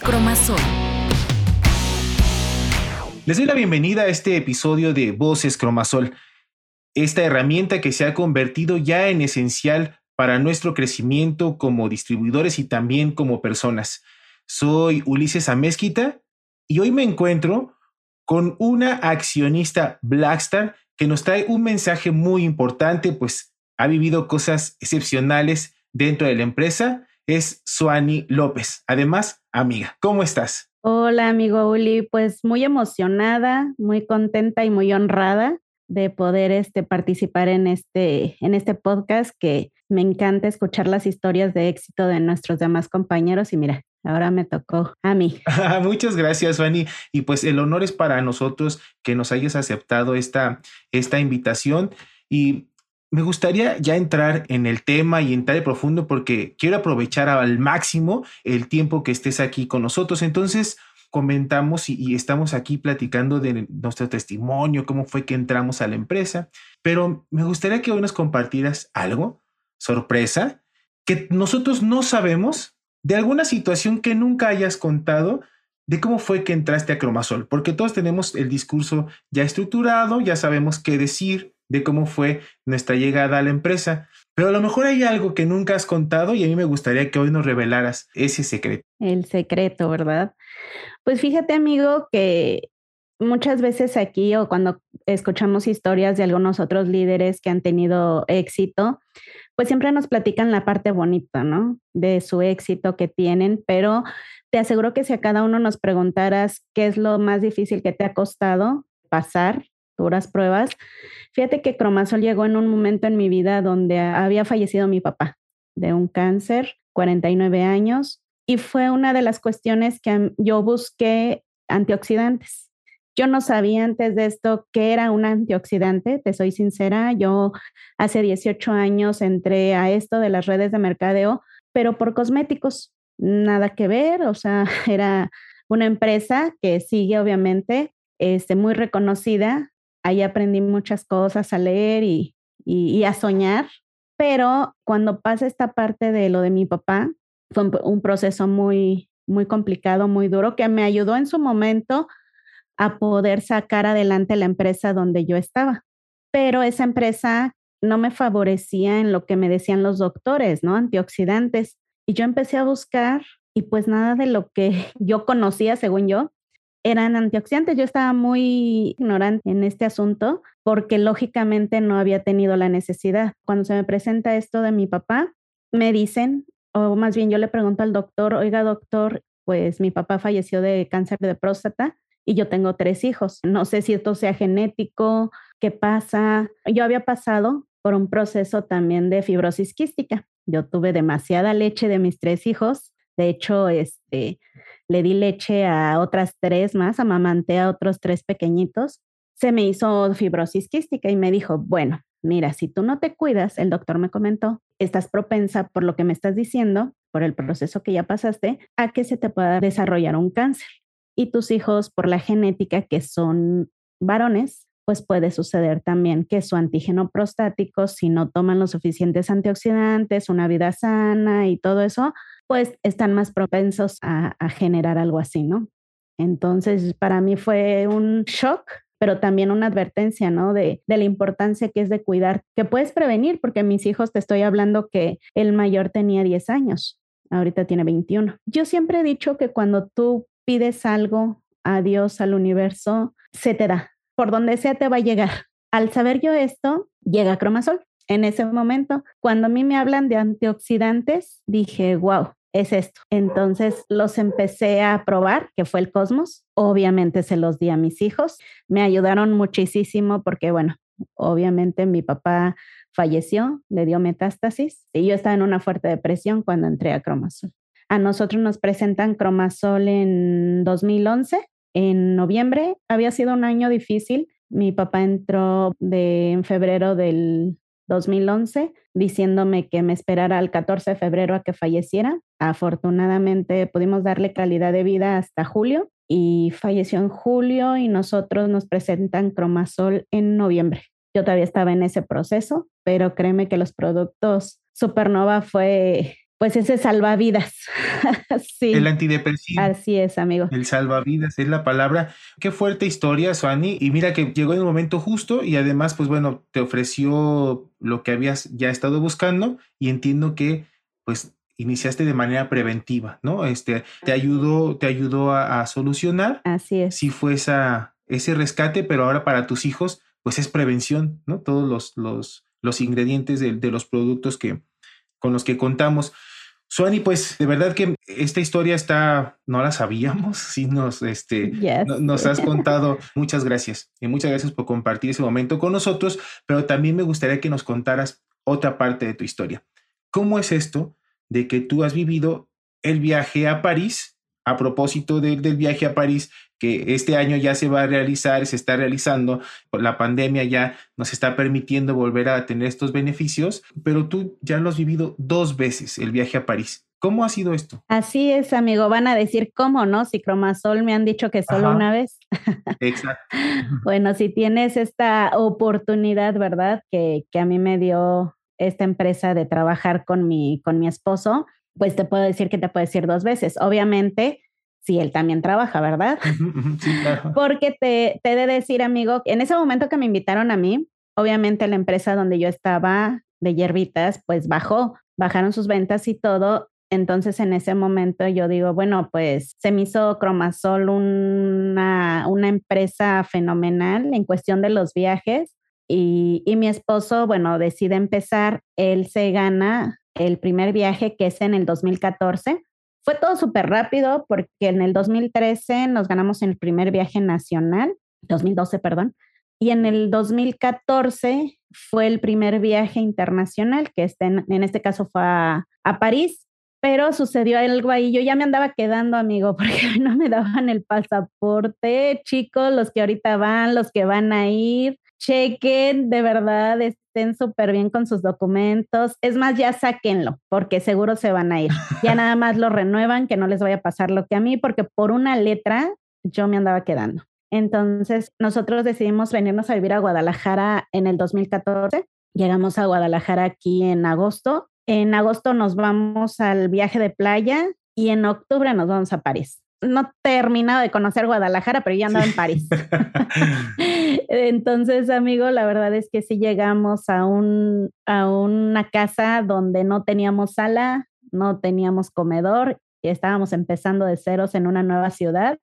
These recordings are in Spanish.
Cromasol. Les doy la bienvenida a este episodio de Voces Cromasol, esta herramienta que se ha convertido ya en esencial para nuestro crecimiento como distribuidores y también como personas. Soy Ulises Amezquita y hoy me encuentro con una accionista Blackstar que nos trae un mensaje muy importante, pues ha vivido cosas excepcionales dentro de la empresa. Es Suani López, además amiga. ¿Cómo estás? Hola, amigo Uli, pues muy emocionada, muy contenta y muy honrada de poder este, participar en este, en este podcast que me encanta escuchar las historias de éxito de nuestros demás compañeros y mira, ahora me tocó a mí. Muchas gracias, Fanny. Y pues el honor es para nosotros que nos hayas aceptado esta, esta invitación y me gustaría ya entrar en el tema y entrar de profundo porque quiero aprovechar al máximo el tiempo que estés aquí con nosotros. Entonces, comentamos y, estamos aquí platicando de nuestro testimonio, cómo fue que entramos a la empresa, pero me gustaría que hoy nos compartieras algo, sorpresa, que nosotros no sabemos de alguna situación que nunca hayas contado de cómo fue que entraste a Cromasol, porque todos tenemos el discurso ya estructurado, ya sabemos qué decir, de cómo fue nuestra llegada a la empresa. Pero a lo mejor hay algo que nunca has contado y a mí me gustaría que hoy nos revelaras ese secreto. El secreto, ¿verdad? Pues fíjate, amigo, que muchas veces aquí o cuando escuchamos historias de algunos otros líderes que han tenido éxito, pues siempre nos platican la parte bonita, ¿no? De su éxito que tienen, pero te aseguro que si a cada uno nos preguntaras qué es lo más difícil que te ha costado pasar duras pruebas. Fíjate que Cromasol llegó en un momento en mi vida donde había fallecido mi papá de un cáncer, 49 años, y fue una de las cuestiones que yo busqué antioxidantes. Yo no sabía antes de esto qué era un antioxidante, te soy sincera, yo hace 18 años entré a esto de las redes de mercadeo, pero por cosméticos, nada que ver, o sea, era una empresa que sigue obviamente este, muy reconocida Ahí aprendí muchas cosas a leer y, y, a soñar, pero cuando pasa esta parte de lo de mi papá, fue un, proceso muy, muy complicado, muy duro, que me ayudó en su momento a poder sacar adelante la empresa donde yo estaba. Pero esa empresa no me favorecía en lo que me decían los doctores, ¿no? Antioxidantes. Y yo empecé a buscar y pues nada de lo que yo conocía, según yo, eran antioxidantes. Yo estaba muy ignorante en este asunto porque lógicamente no había tenido la necesidad. Cuando se me presenta esto de mi papá, me dicen, o más bien yo le pregunto al doctor, oiga doctor, pues mi papá falleció de cáncer de próstata y yo tengo tres hijos. No sé si esto sea genético, qué pasa. Yo había pasado por un proceso también de fibrosis quística. Yo tuve demasiada leche de mis tres hijos. De hecho, este, le di leche a otras tres más, amamanté a otros tres pequeñitos, se me hizo fibrosis quística y me dijo, bueno, mira, si tú no te cuidas, el doctor me comentó, estás propensa por lo que me estás diciendo, por el proceso que ya pasaste, a que se te pueda desarrollar un cáncer. Y tus hijos, por la genética que son varones, pues puede suceder también que su antígeno prostático, si no toman los suficientes antioxidantes, una vida sana y todo eso, pues están más propensos a, generar algo así, ¿no? Entonces, para mí fue un shock, pero también una advertencia, ¿no? De, la importancia que es de cuidar, que puedes prevenir, porque mis hijos, te estoy hablando que el mayor tenía 10 años, ahorita tiene 21. Yo siempre he dicho que cuando tú pides algo a Dios, al universo, se te da, por donde sea te va a llegar. Al saber yo esto, llega Cromasol. En ese momento, cuando a mí me hablan de antioxidantes, dije, wow, es esto. Entonces los empecé a probar, que fue el Cosmos. Obviamente se los di a mis hijos. Me ayudaron muchísimo porque, bueno, obviamente mi papá falleció, le dio metástasis y yo estaba en una fuerte depresión cuando entré a Cromasol. A nosotros nos presentan Cromasol en 2011, en noviembre. Había sido un año difícil. Mi papá entró de, en febrero del 2011 diciéndome que me esperara al 14 de febrero a que falleciera. Afortunadamente pudimos darle calidad de vida hasta julio y falleció en julio y nosotros nos presentan cromasol en noviembre. Yo todavía estaba en ese proceso, pero créeme que los productos Supernova fue pues ese salvavidas. sí. El antidepresivo. Así es, amigo. El salvavidas es la palabra. Qué fuerte historia, Suani. Y mira que llegó en el momento justo y además, pues bueno, te ofreció lo que habías ya estado buscando y entiendo que, pues, iniciaste de manera preventiva, ¿no? Este, te ayudó, te ayudó a, solucionar. Así es. Si fue ese rescate, pero ahora para tus hijos, pues es prevención, ¿no? Todos los, los, los ingredientes de, de los productos que, con los que contamos. Suani, pues de verdad que esta historia está, no la sabíamos, sí nos, este, nos has contado. Muchas gracias y muchas gracias por compartir ese momento con nosotros, pero también me gustaría que nos contaras otra parte de tu historia. ¿Cómo es esto de que tú has vivido el viaje a París a propósito del viaje a París, que este año ya se va a realizar, se está realizando, la pandemia ya nos está permitiendo volver a tener estos beneficios, pero tú ya lo has vivido dos veces, el viaje a París. ¿Cómo ha sido esto? Así es, amigo. Van a decir, ¿cómo no? Si Cromasol me han dicho que solo una vez. Exacto. bueno, si tienes esta oportunidad, ¿verdad? Que, que a mí me dio esta empresa de trabajar con mi, con mi esposo, pues te puedo decir que te puedes ir dos veces. Obviamente, si él también trabaja, ¿verdad? Sí, claro. Porque te, te he de decir, amigo, en ese momento que me invitaron a mí, obviamente la empresa donde yo estaba de hierbitas, pues bajó, bajaron sus ventas y todo. Entonces en ese momento yo digo, bueno, pues se me hizo Cromasol una, una empresa fenomenal en cuestión de los viajes y, y mi esposo, bueno, decide empezar, él se gana el primer viaje que es en el 2014. Fue todo súper rápido porque en el 2013 nos ganamos el primer viaje nacional, 2012, perdón, y en el 2014 fue el primer viaje internacional, que este, en, este caso fue a, a París, pero sucedió algo ahí. Yo ya me andaba quedando, amigo, porque no me daban el pasaporte. Chicos, los que ahorita van, los que van a ir, chequen, de verdad, estén súper bien con sus documentos. Es más, ya sáquenlo, porque seguro se van a ir. Ya nada más lo renuevan, que no les vaya a pasar lo que a mí, porque por una letra yo me andaba quedando. Entonces, nosotros decidimos venirnos a vivir a Guadalajara en el 2014. Llegamos a Guadalajara aquí en agosto. En agosto nos vamos al viaje de playa y en octubre nos vamos a París. No he terminado de conocer Guadalajara, pero ya andaba en París. Entonces, amigo, la verdad es que sí llegamos a, un, a una casa donde no teníamos sala, no teníamos comedor y estábamos empezando de ceros en una nueva ciudad,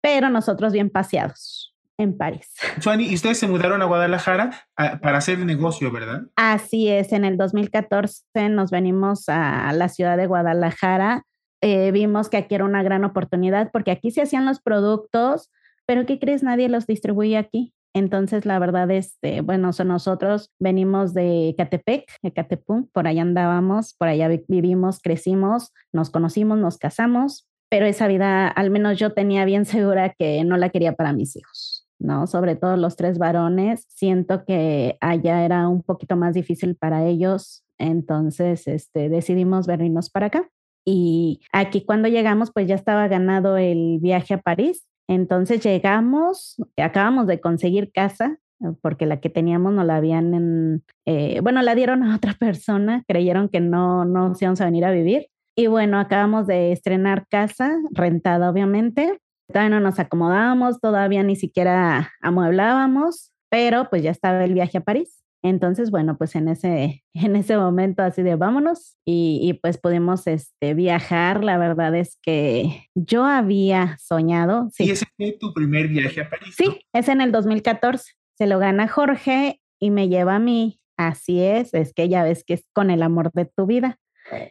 pero nosotros bien paseados en París. Suani, ¿y ustedes se mudaron a Guadalajara para hacer el negocio, verdad? Así es, en el 2014 nos venimos a la ciudad de Guadalajara eh, vimos que aquí era una gran oportunidad porque aquí se hacían los productos, pero ¿qué crees? Nadie los distribuye aquí. Entonces, la verdad, este, bueno, nosotros venimos de Catepec, de Catepún, por allá andábamos, por allá vivimos, crecimos, nos conocimos, nos casamos, pero esa vida, al menos yo tenía bien segura que no la quería para mis hijos. ¿No? Sobre todo los tres varones, siento que allá era un poquito más difícil para ellos, entonces este, decidimos venirnos para acá. Y aquí cuando llegamos, pues ya estaba ganado el viaje a París. Entonces llegamos, acabamos de conseguir casa, eh, porque la que teníamos no la habían, eh, bueno, la dieron a otra persona, creyeron que no, no íbamos a venir a vivir. Y bueno, acabamos de estrenar casa, rentada obviamente. Todavía no nos acomodábamos, todavía ni siquiera amueblábamos, pero pues ya estaba el viaje a París. Entonces, bueno, pues en ese, en ese momento así de vámonos y, pues pudimos este, viajar. La verdad es que yo había soñado. Sí. ¿Y ese fue tu primer viaje a París? Sí, es en el 2014. Se lo gana Jorge y me lleva a mí. Así es, es que ya ves que es con el amor de tu vida.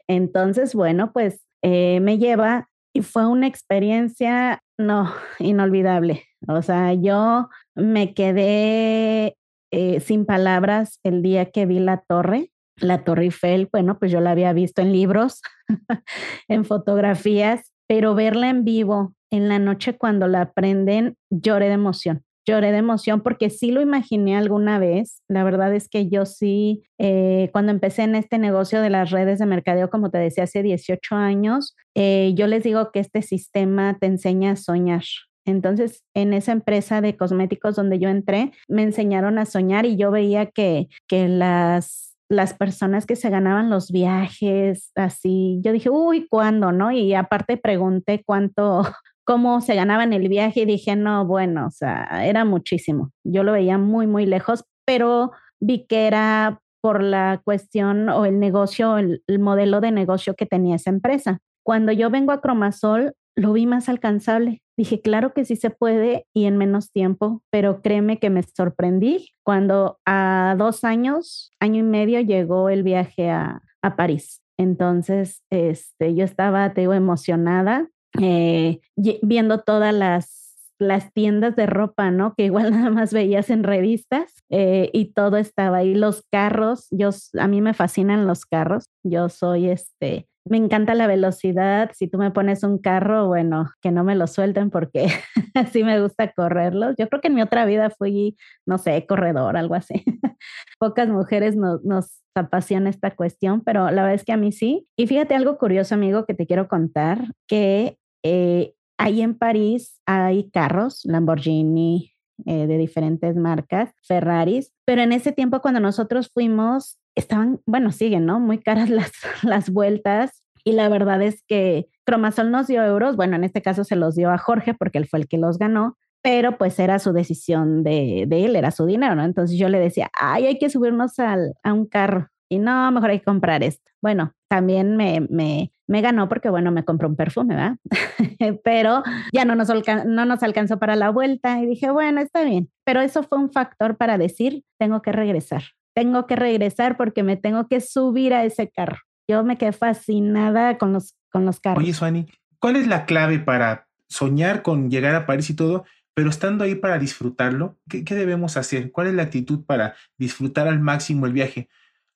Entonces, bueno, pues eh, me lleva y fue una experiencia, no, inolvidable. O sea, yo me quedé eh, sin palabras el día que vi la torre, la Torre Eiffel, bueno, pues yo la había visto en libros, en fotografías, pero verla en vivo en la noche cuando la prenden, lloré de emoción. Lloré de emoción porque sí lo imaginé alguna vez. La verdad es que yo sí, eh, cuando empecé en este negocio de las redes de mercadeo, como te decía, hace 18 años, eh, yo les digo que este sistema te enseña a soñar. Entonces, en esa empresa de cosméticos donde yo entré, me enseñaron a soñar y yo veía que, que las las personas que se ganaban los viajes, así. Yo dije, uy, ¿cuándo? ¿No? Y aparte pregunté cuánto, cómo se ganaban el viaje y dije, no, bueno, o sea, era muchísimo. Yo lo veía muy, muy lejos, pero vi que era por la cuestión o el negocio, el, el modelo de negocio que tenía esa empresa. Cuando yo vengo a Cromasol, lo vi más alcanzable. Dije, claro que sí se puede y en menos tiempo, pero créeme que me sorprendí cuando a dos años, año y medio, llegó el viaje a, a París. Entonces, este, yo estaba, te digo, emocionada, eh, viendo todas las las tiendas de ropa, ¿no? Que igual nada más veías en revistas eh, y todo estaba ahí. Los carros, yo, a mí me fascinan los carros. Yo soy este, me encanta la velocidad. Si tú me pones un carro, bueno, que no me lo suelten porque así me gusta correrlos. Yo creo que en mi otra vida fui, no sé, corredor, algo así. Pocas mujeres nos apasiona esta cuestión, pero la verdad es que a mí sí. Y fíjate algo curioso, amigo, que te quiero contar, que eh, ahí en París hay carros, Lamborghini, eh, de diferentes marcas, Ferraris, pero en ese tiempo cuando nosotros fuimos, estaban, bueno, siguen, ¿no? Muy caras las, las vueltas y la verdad es que Cromasol nos dio euros, bueno, en este caso se los dio a Jorge porque él fue el que los ganó, pero pues era su decisión de, de él, era su dinero, ¿no? Entonces yo le decía, ay, hay que subirnos al, a un carro y no, mejor hay que comprar esto. Bueno, también me, me, me ganó porque, bueno, me compró un perfume, ¿verdad? pero ya no nos, no nos alcanzó para la vuelta y dije, bueno, está bien. Pero eso fue un factor para decir, tengo que regresar. Tengo que regresar porque me tengo que subir a ese carro. Yo me quedé fascinada con los, con los carros. Oye, Suani, ¿cuál es la clave para soñar con llegar a París y todo, pero estando ahí para disfrutarlo? ¿Qué, qué debemos hacer? ¿Cuál es la actitud para disfrutar al máximo el viaje?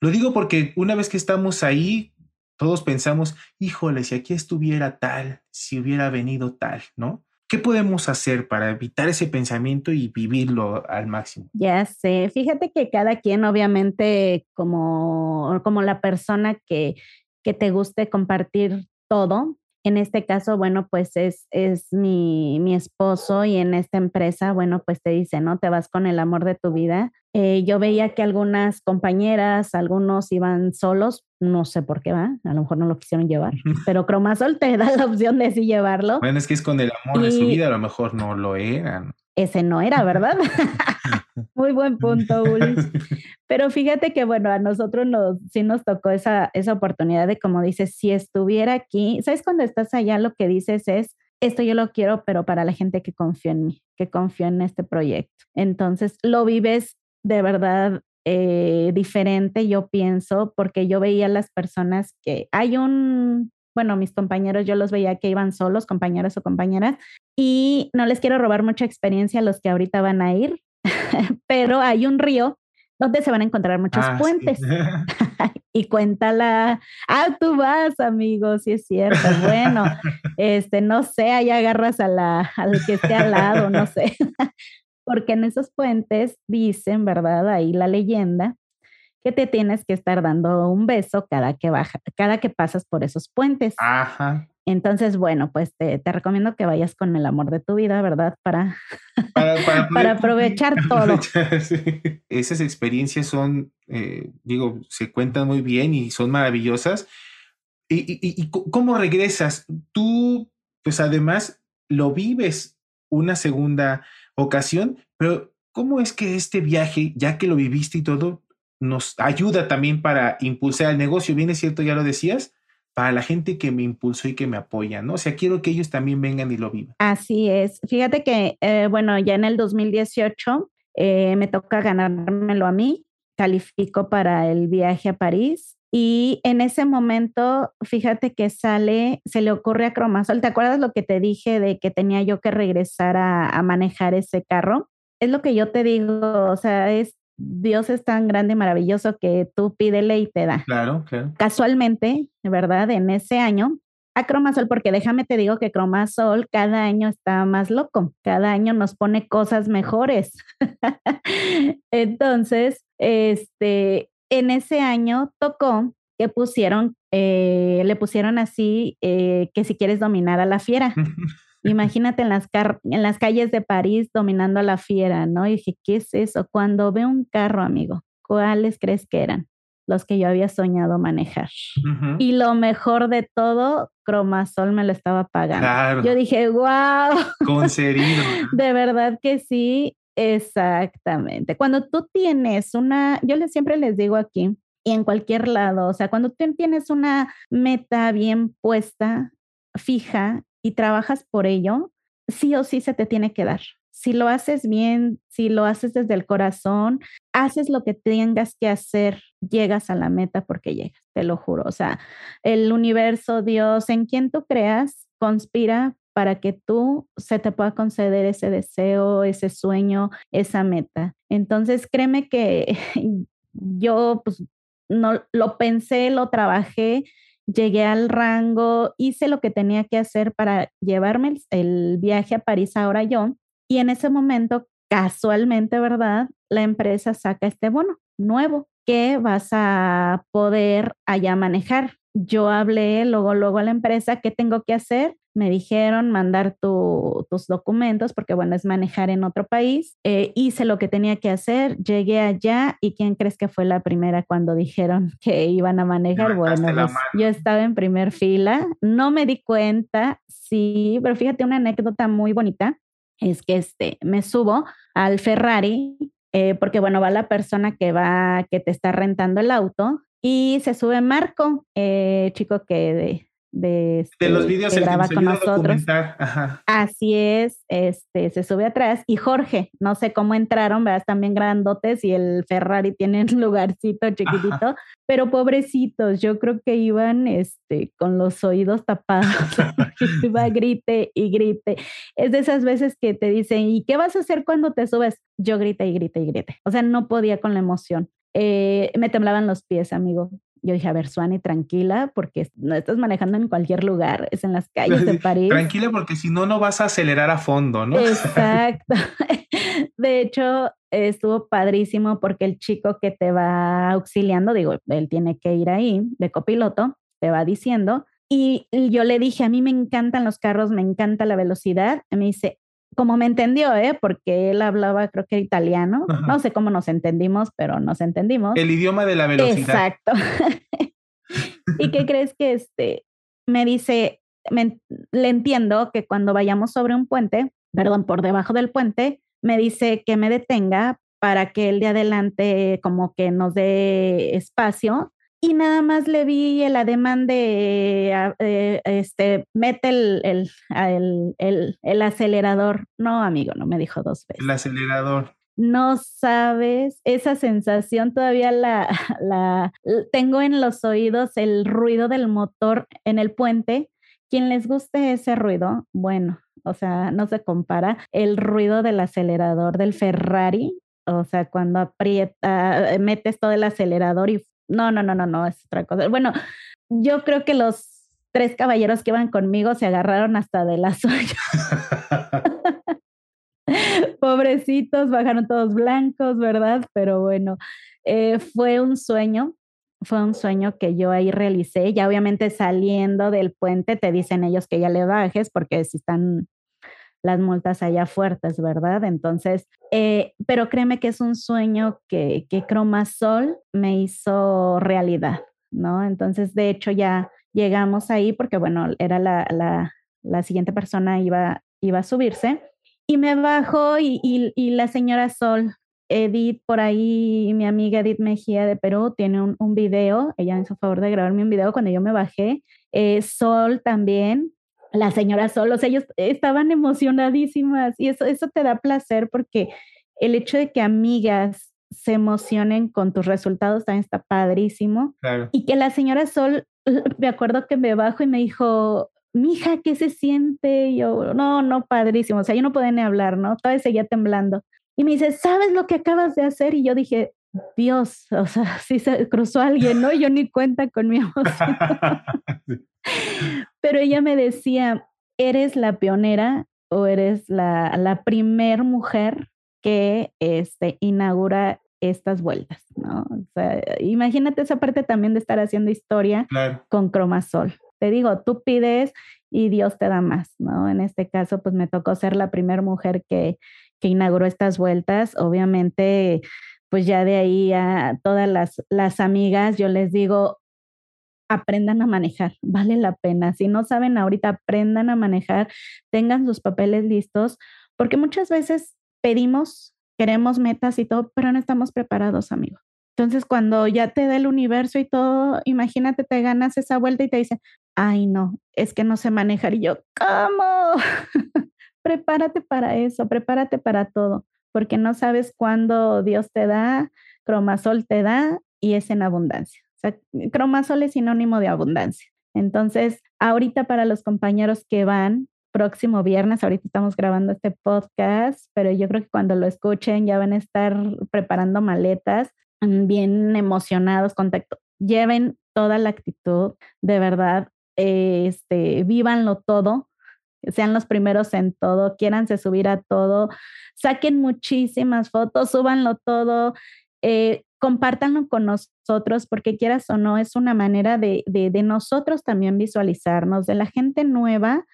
Lo digo porque una vez que estamos ahí, todos pensamos, híjole, si aquí estuviera tal, si hubiera venido tal, ¿no? ¿Qué podemos hacer para evitar ese pensamiento y vivirlo al máximo? Ya sé, fíjate que cada quien obviamente como, como la persona que, que te guste compartir todo, en este caso, bueno, pues es, es mi, mi, esposo y en esta empresa, bueno, pues te dice, ¿no? Te vas con el amor de tu vida. Eh, yo veía que algunas compañeras, algunos iban solos, no sé por qué va, a lo mejor no lo quisieron llevar, pero Cromasol te da la opción de sí llevarlo. Bueno, es que es con el amor de su vida, a lo mejor no lo eran. Ese no era, ¿verdad? Muy buen punto, Ulis. Pero fíjate que, bueno, a nosotros nos, sí nos tocó esa, esa oportunidad de, como dices, si estuviera aquí, ¿sabes? Cuando estás allá, lo que dices es, esto yo lo quiero, pero para la gente que confía en mí, que confía en este proyecto. Entonces, lo vives de verdad eh, diferente, yo pienso, porque yo veía a las personas que hay un, bueno, mis compañeros, yo los veía que iban solos, compañeros o compañeras, y no les quiero robar mucha experiencia a los que ahorita van a ir, pero hay un río donde se van a encontrar muchos ah, puentes. y cuéntala, ah, tú vas, amigo, sí es cierto. Bueno, este, no sé, ahí agarras a la, al que esté al lado, no sé. Porque en esos puentes dicen, ¿verdad? Ahí la leyenda, que te tienes que estar dando un beso cada que baja, cada que pasas por esos puentes. Ajá. Entonces, bueno, pues te, te, recomiendo que vayas con el amor de tu vida, ¿verdad? Para, para, para, aprovechar todo. Esas experiencias son, eh, digo, se cuentan muy bien y son maravillosas. ¿Y, y, y cómo regresas? Tú, pues además, lo vives una segunda ocasión, pero ¿cómo es que este viaje, ya que lo viviste y todo, nos ayuda también para impulsar el negocio? ¿Bien es cierto, ya lo decías? para la gente que me impulsó y que me apoya, ¿no? O sea, quiero que ellos también vengan y lo vivan. Así es. Fíjate que, eh, bueno, ya en el 2018 eh, me toca ganármelo a mí, califico para el viaje a París y en ese momento, fíjate que sale, se le ocurre a Cromasol, ¿te acuerdas lo que te dije de que tenía yo que regresar a, a manejar ese carro? Es lo que yo te digo, o sea, es Dios es tan grande y maravilloso que tú pídele y te da. Claro, claro. Casualmente, ¿verdad? En ese año, a Cromasol, porque déjame te digo que Cromasol cada año está más loco, cada año nos pone cosas mejores. Entonces, este, en ese año tocó que pusieron, eh, le pusieron así, eh, que si quieres dominar a la fiera. Imagínate en las, en las calles de París dominando a la fiera, ¿no? Y dije, ¿qué es eso? Cuando veo un carro, amigo, ¿cuáles crees que eran? los que yo había soñado manejar. Y lo mejor de todo, Cromasol me lo estaba pagando. Yo dije, wow. Concedido. de verdad que sí, exactamente. Cuando tú tienes una, yo les, siempre les digo aquí, y en cualquier lado, o sea, cuando tú tienes una meta bien puesta, fija, y trabajas por ello, sí o sí se te tiene que dar. Si lo haces bien, si lo haces desde el corazón, haces lo que tengas que hacer, llegas a la meta porque llegas, te lo juro. O sea, el universo, Dios, en quien tú creas, conspira para que tú se te pueda conceder ese deseo, ese sueño, esa meta. Entonces, créeme que yo pues no lo pensé, lo trabajé, llegué al rango, hice lo que tenía que hacer para llevarme el, viaje a París ahora yo. Y en ese momento, casualmente, ¿verdad? La empresa saca este bono nuevo que vas a poder allá manejar. Yo hablé luego, luego a la empresa, ¿qué tengo que hacer? Me dijeron mandar tus documentos, porque bueno, es manejar en otro país. Eh, hice lo que tenía que hacer, llegué allá y ¿quién crees que fue la primera cuando dijeron que iban a manejar? Bueno, pues, yo estaba en primer fila, no me di cuenta, sí, pero fíjate una anécdota muy bonita, es que este, me subo al Ferrari, eh, porque bueno, va la persona que va, que te está rentando el auto y se sube Marco, eh, chico que de, de, los este, vídeos que graba con nosotros. Así es, este se sube atrás y Jorge, no sé cómo entraron, ¿verdad? Bien grandotes y el Ferrari tiene un lugarcito chiquitito, pero pobrecitos, yo creo que iban este con los oídos tapados, iba grite y grite. Es de esas veces que te dicen, "¿Y qué vas a hacer cuando te subes?" Yo grite y grite y grite. O sea, no podía con la emoción. Eh, me temblaban los pies, amigo. Yo dije, a ver, Suani, tranquila, porque no estás manejando en cualquier lugar, es en las calles de París. Tranquila, porque si no, no vas a acelerar a fondo, ¿no? Exacto. De hecho, estuvo padrísimo porque el chico que te va auxiliando, digo, él tiene que ir ahí de copiloto, te va diciendo. Y yo le dije, a mí me encantan los carros, me encanta la velocidad. Y me dice, como me entendió, ¿eh? Porque él hablaba, creo que italiano. No sé cómo nos entendimos, pero nos entendimos. El idioma de la velocidad. Exacto. ¿Y qué crees que este me dice? le entiendo que cuando vayamos sobre un puente, perdón, por debajo del puente, me dice que me detenga para que el de adelante como que nos dé espacio y nada más le vi el ademán de, ah, eh, este, mete el, el, el, el, acelerador. No, amigo, no me dijo dos veces. El acelerador. No sabes, esa sensación todavía la, la tengo en los oídos, el ruido del motor en el puente. Quien les guste ese ruido, bueno, o sea, no se compara el ruido del acelerador del Ferrari, o sea, cuando aprieta, metes todo el acelerador y no, no, no, no, no, es otra cosa. Bueno, yo creo que los tres caballeros que iban conmigo se agarraron hasta de la suya. Pobrecitos, bajaron todos blancos, ¿verdad? Pero bueno, eh, fue un sueño, fue un sueño que yo ahí realicé. Ya obviamente saliendo del puente te dicen ellos que ya le bajes porque si están las multas allá fuertes, ¿verdad? Entonces, eh, pero créeme que es un sueño que, que Cromasol me hizo realidad, ¿no? Entonces, de hecho, ya llegamos ahí porque, bueno, era la, la, siguiente persona iba, iba a subirse y me bajo y, y, la señora Sol, Edith, por ahí, mi amiga Edith Mejía de Perú, tiene un, un video, ella hizo favor de grabarme un video cuando yo me bajé. Eh, Sol también, la señora Solos, ellos estaban emocionadísimas y eso, eso te da placer porque el hecho de que amigas se emocionen con tus resultados también está padrísimo. Y que la señora Sol, me acuerdo que me bajo y me dijo, mija, ¿qué se siente? Y yo, no, no, padrísimo. O sea, yo no podía ni hablar, ¿no? Todavía seguía temblando. Y me dice, ¿sabes lo que acabas de hacer? Y yo dije, Dios, o sea, sí se cruzó alguien, ¿no? Yo ni cuenta con mi emoción. Pero ella me decía, ¿eres la pionera o eres la, la primer mujer que este, inaugura estas vueltas, ¿no? O sea, imagínate esa parte también de estar haciendo historia con Cromasol. Te digo, tú pides y Dios te da más, ¿no? En este caso, pues me tocó ser la primera mujer que, que inauguró estas vueltas. Obviamente, pues ya de ahí a todas las, las amigas, yo les digo, aprendan a manejar, vale la pena. Si no saben ahorita, aprendan a manejar, tengan sus papeles listos, porque muchas veces pedimos, queremos metas y todo, pero no estamos preparados, amigo. Entonces, cuando ya te da el universo y todo, imagínate, te ganas esa vuelta y te dicen, ay, no, es que no sé manejar. Y yo, ¿cómo? prepárate para eso, prepárate para todo, porque no sabes cuándo Dios te da, cromasol te da y es en abundancia. Sea, cromasol es sinónimo de abundancia. Entonces, ahorita para los compañeros que van, próximo viernes, ahorita estamos grabando este podcast, pero yo creo que cuando lo escuchen ya van a estar preparando maletas, mm, bien emocionados, contacto. Lleven toda la actitud, de verdad, este, vívanlo todo, sean los primeros en todo, quiéranse subir a todo, saquen muchísimas fotos, súbanlo todo, eh, compártanlo con nosotros, porque quieras o no, es una manera de, de, nosotros también visualizarnos, de la gente nueva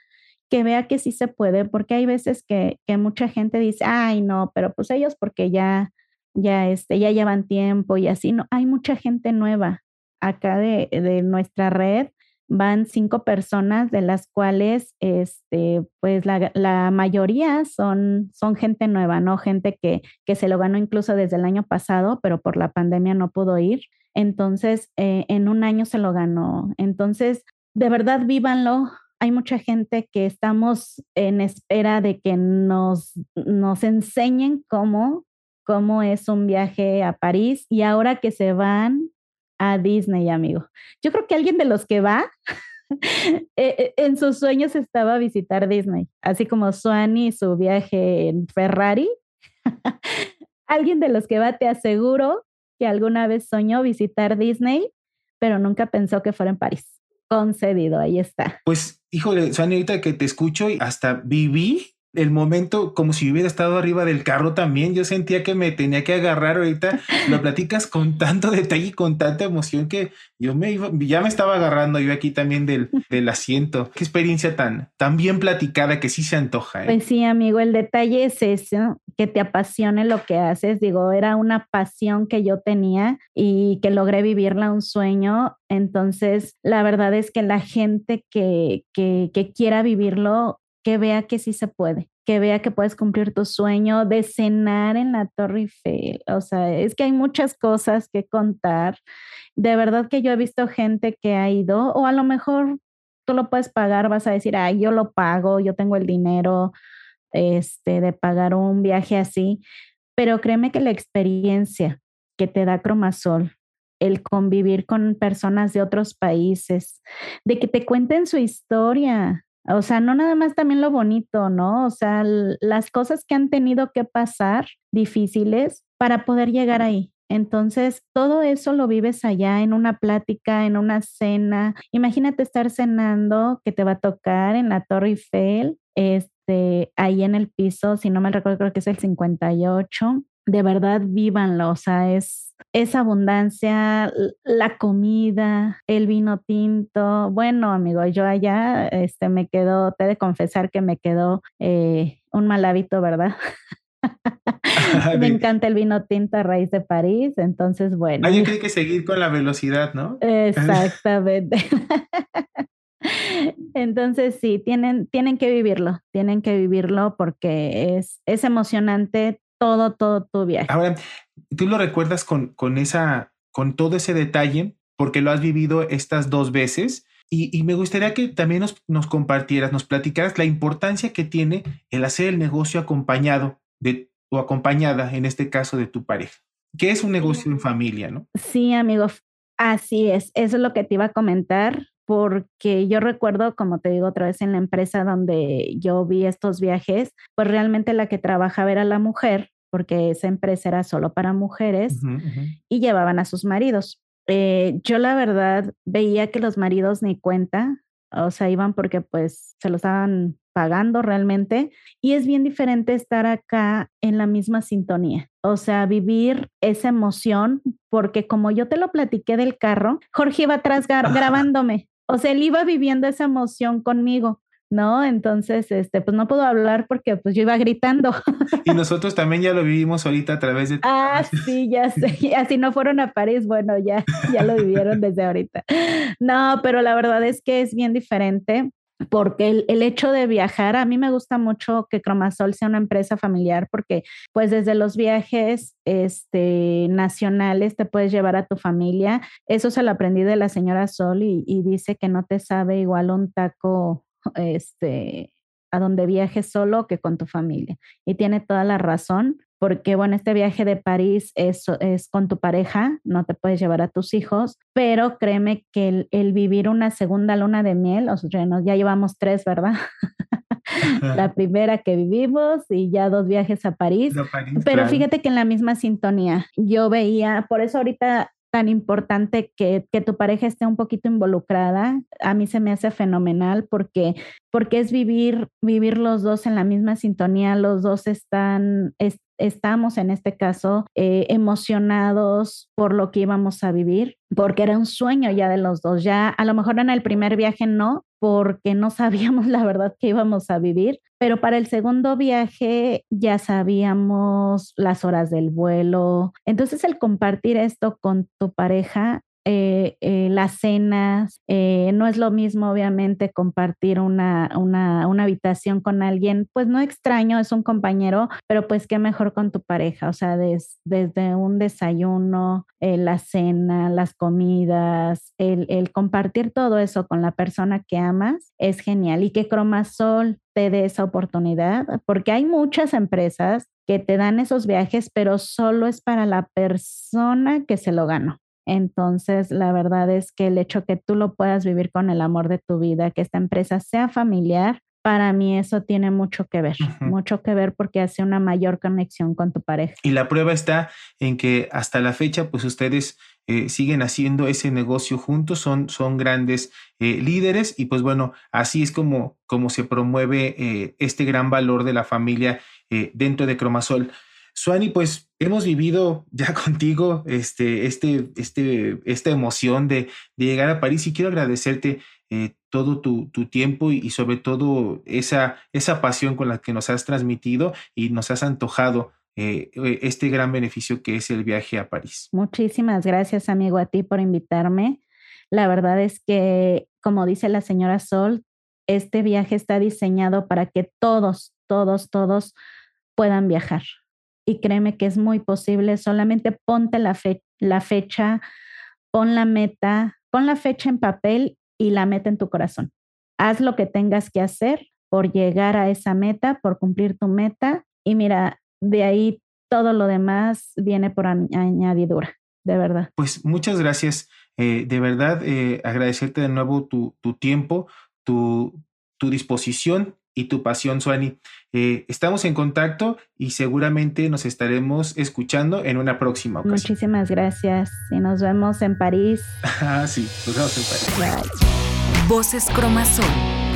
que vea que sí se puede, porque hay veces que, que mucha gente dice, ay, no, pero pues ellos porque ya, ya, este, ya llevan tiempo y así, no, hay mucha gente nueva acá de, de nuestra red van cinco personas, de las cuales, este, pues la, mayoría son, son gente nueva, ¿no? Gente que, que se lo ganó incluso desde el año pasado, pero por la pandemia no pudo ir. Entonces, eh, en un año se lo ganó. Entonces, de verdad, vívanlo. Hay mucha gente que estamos en espera de que nos, nos enseñen cómo, cómo es un viaje a París y ahora que se van, a Disney, amigo. Yo creo que alguien de los que va eh, en sus sueños estaba a visitar Disney, así como Suani su viaje en Ferrari. alguien de los que va, te aseguro que alguna vez soñó visitar Disney, pero nunca pensó que fuera en París. Concedido, ahí está. Pues, híjole, Suani, ahorita que te escucho y hasta viví el momento como si hubiera estado arriba del carro también. Yo sentía que me tenía que agarrar ahorita. Lo platicas con tanto detalle y con tanta emoción que yo me iba, ya me estaba agarrando yo aquí también del, del asiento. Qué experiencia tan, tan bien platicada que sí se antoja. ¿eh? Pues sí, amigo, el detalle es eso, que te apasione lo que haces. Digo, era una pasión que yo tenía y que logré vivirla un sueño. Entonces, la verdad es que la gente que, que, que quiera vivirlo que vea que sí se puede, que vea que puedes cumplir tu sueño de cenar en la Torre Eiffel. O sea, es que hay muchas cosas que contar. De verdad que yo he visto gente que ha ido, o a lo mejor tú lo puedes pagar, vas a decir, ay, yo lo pago, yo tengo el dinero este, de pagar un viaje así, pero créeme que la experiencia que te da Cromasol, el convivir con personas de otros países, de que te cuenten su historia, o sea, no nada más también lo bonito, ¿no? O sea, las cosas que han tenido que pasar difíciles para poder llegar ahí. Entonces, todo eso lo vives allá en una plática, en una cena. Imagínate estar cenando que te va a tocar en la Torre Eiffel, este, ahí en el piso, si no me recuerdo, creo que es el 58 de verdad vívanlo, o sea, es, esa abundancia, la comida, el vino tinto. Bueno, amigo, yo allá este, me quedó, te he de confesar que me quedó eh, un mal hábito, ¿verdad? me encanta el vino tinto a raíz de París, entonces bueno. Hay que seguir con la velocidad, ¿no? Exactamente. Entonces sí, tienen, tienen que vivirlo, tienen que vivirlo porque es, es emocionante todo, todo tu viaje. Ahora, tú lo recuerdas con, con, esa, con todo ese detalle, porque lo has vivido estas dos veces. Y, me gustaría que también nos, nos, compartieras, nos platicaras la importancia que tiene el hacer el negocio acompañado de, o acompañada, en este caso, de tu pareja, que es un negocio en familia, ¿no? Sí, amigo, así es. Eso es lo que te iba a comentar porque yo recuerdo, como te digo otra vez, en la empresa donde yo vi estos viajes, pues realmente la que trabajaba era la mujer, porque esa empresa era solo para mujeres y llevaban a sus maridos. Eh, yo la verdad veía que los maridos ni cuenta, o sea, iban porque pues se los estaban pagando realmente y es bien diferente estar acá en la misma sintonía, o sea, vivir esa emoción, porque como yo te lo platiqué del carro, Jorge iba atrás grabándome, o sea, él iba viviendo esa emoción conmigo, ¿no? Entonces, este, pues no puedo hablar porque pues yo iba gritando. Y nosotros también ya lo vivimos ahorita a través de... Ah, sí, ya sé. Así no fueron a París, bueno, ya, ya lo vivieron desde ahorita. No, pero la verdad es que es bien diferente porque el, el, hecho de viajar, a mí me gusta mucho que Cromasol sea una empresa familiar porque pues desde los viajes este, nacionales te puedes llevar a tu familia. Eso se lo aprendí de la señora Sol y, y dice que no te sabe igual un taco este, a donde viajes solo que con tu familia. Y tiene toda la razón, porque bueno, este viaje de París es, es con tu pareja, no te puedes llevar a tus hijos, pero créeme que el, vivir una segunda luna de miel, o sea, ya llevamos tres, ¿verdad? la primera que vivimos y ya dos viajes a París. pero fíjate que en la misma sintonía, yo veía, por eso ahorita tan importante que, que, tu pareja esté un poquito involucrada, a mí se me hace fenomenal porque, porque es vivir, vivir los dos en la misma sintonía, los dos están, estamos en este caso eh, emocionados por lo que íbamos a vivir, porque era un sueño ya de los dos, ya a lo mejor en el primer viaje no, porque no sabíamos la verdad que íbamos a vivir, pero para el segundo viaje ya sabíamos las horas del vuelo. Entonces el compartir esto con tu pareja eh, eh, las cenas, eh, no es lo mismo obviamente compartir una, una, una, habitación con alguien, pues no extraño, es un compañero, pero pues qué mejor con tu pareja, o sea, desde un desayuno, la cena, las comidas, el, el, compartir todo eso con la persona que amas es genial y que Cromasol te dé esa oportunidad, porque hay muchas empresas que te dan esos viajes, pero solo es para la persona que se lo ganó. Entonces, la verdad es que el hecho que tú lo puedas vivir con el amor de tu vida, que esta empresa sea familiar, para mí eso tiene mucho que ver, mucho que ver porque hace una mayor conexión con tu pareja. Y la prueba está en que hasta la fecha, pues ustedes eh, siguen haciendo ese negocio juntos, son, son grandes eh, líderes y pues bueno, así es como, como se promueve eh, este gran valor de la familia dentro de Cromasol. Suani, pues hemos vivido ya contigo este, este, este, esta emoción de, llegar a París y quiero agradecerte eh, todo tu, tiempo y, sobre todo esa, esa pasión con la que nos has transmitido y nos has antojado eh, eh, este gran beneficio que es el viaje a París. Muchísimas gracias, amigo, a ti por invitarme. La verdad es que, como dice la señora Sol, este viaje está diseñado para que todos, todos, todos puedan viajar y créeme que es muy posible, solamente ponte la, la fecha, pon la meta, pon la fecha en papel y la meta en tu corazón. Haz lo que tengas que hacer por llegar a esa meta, por cumplir tu meta y mira, de ahí todo lo demás viene por añadidura, de verdad. Pues muchas gracias, eh, de verdad, eh, agradecerte de nuevo tu, tu tiempo, tu, tu disposición y tu pasión, Suani. Eh, estamos en contacto y seguramente nos estaremos escuchando en una próxima ocasión. Muchísimas gracias y nos vemos en París. ah, sí, nos vemos en París. Voces Cromasol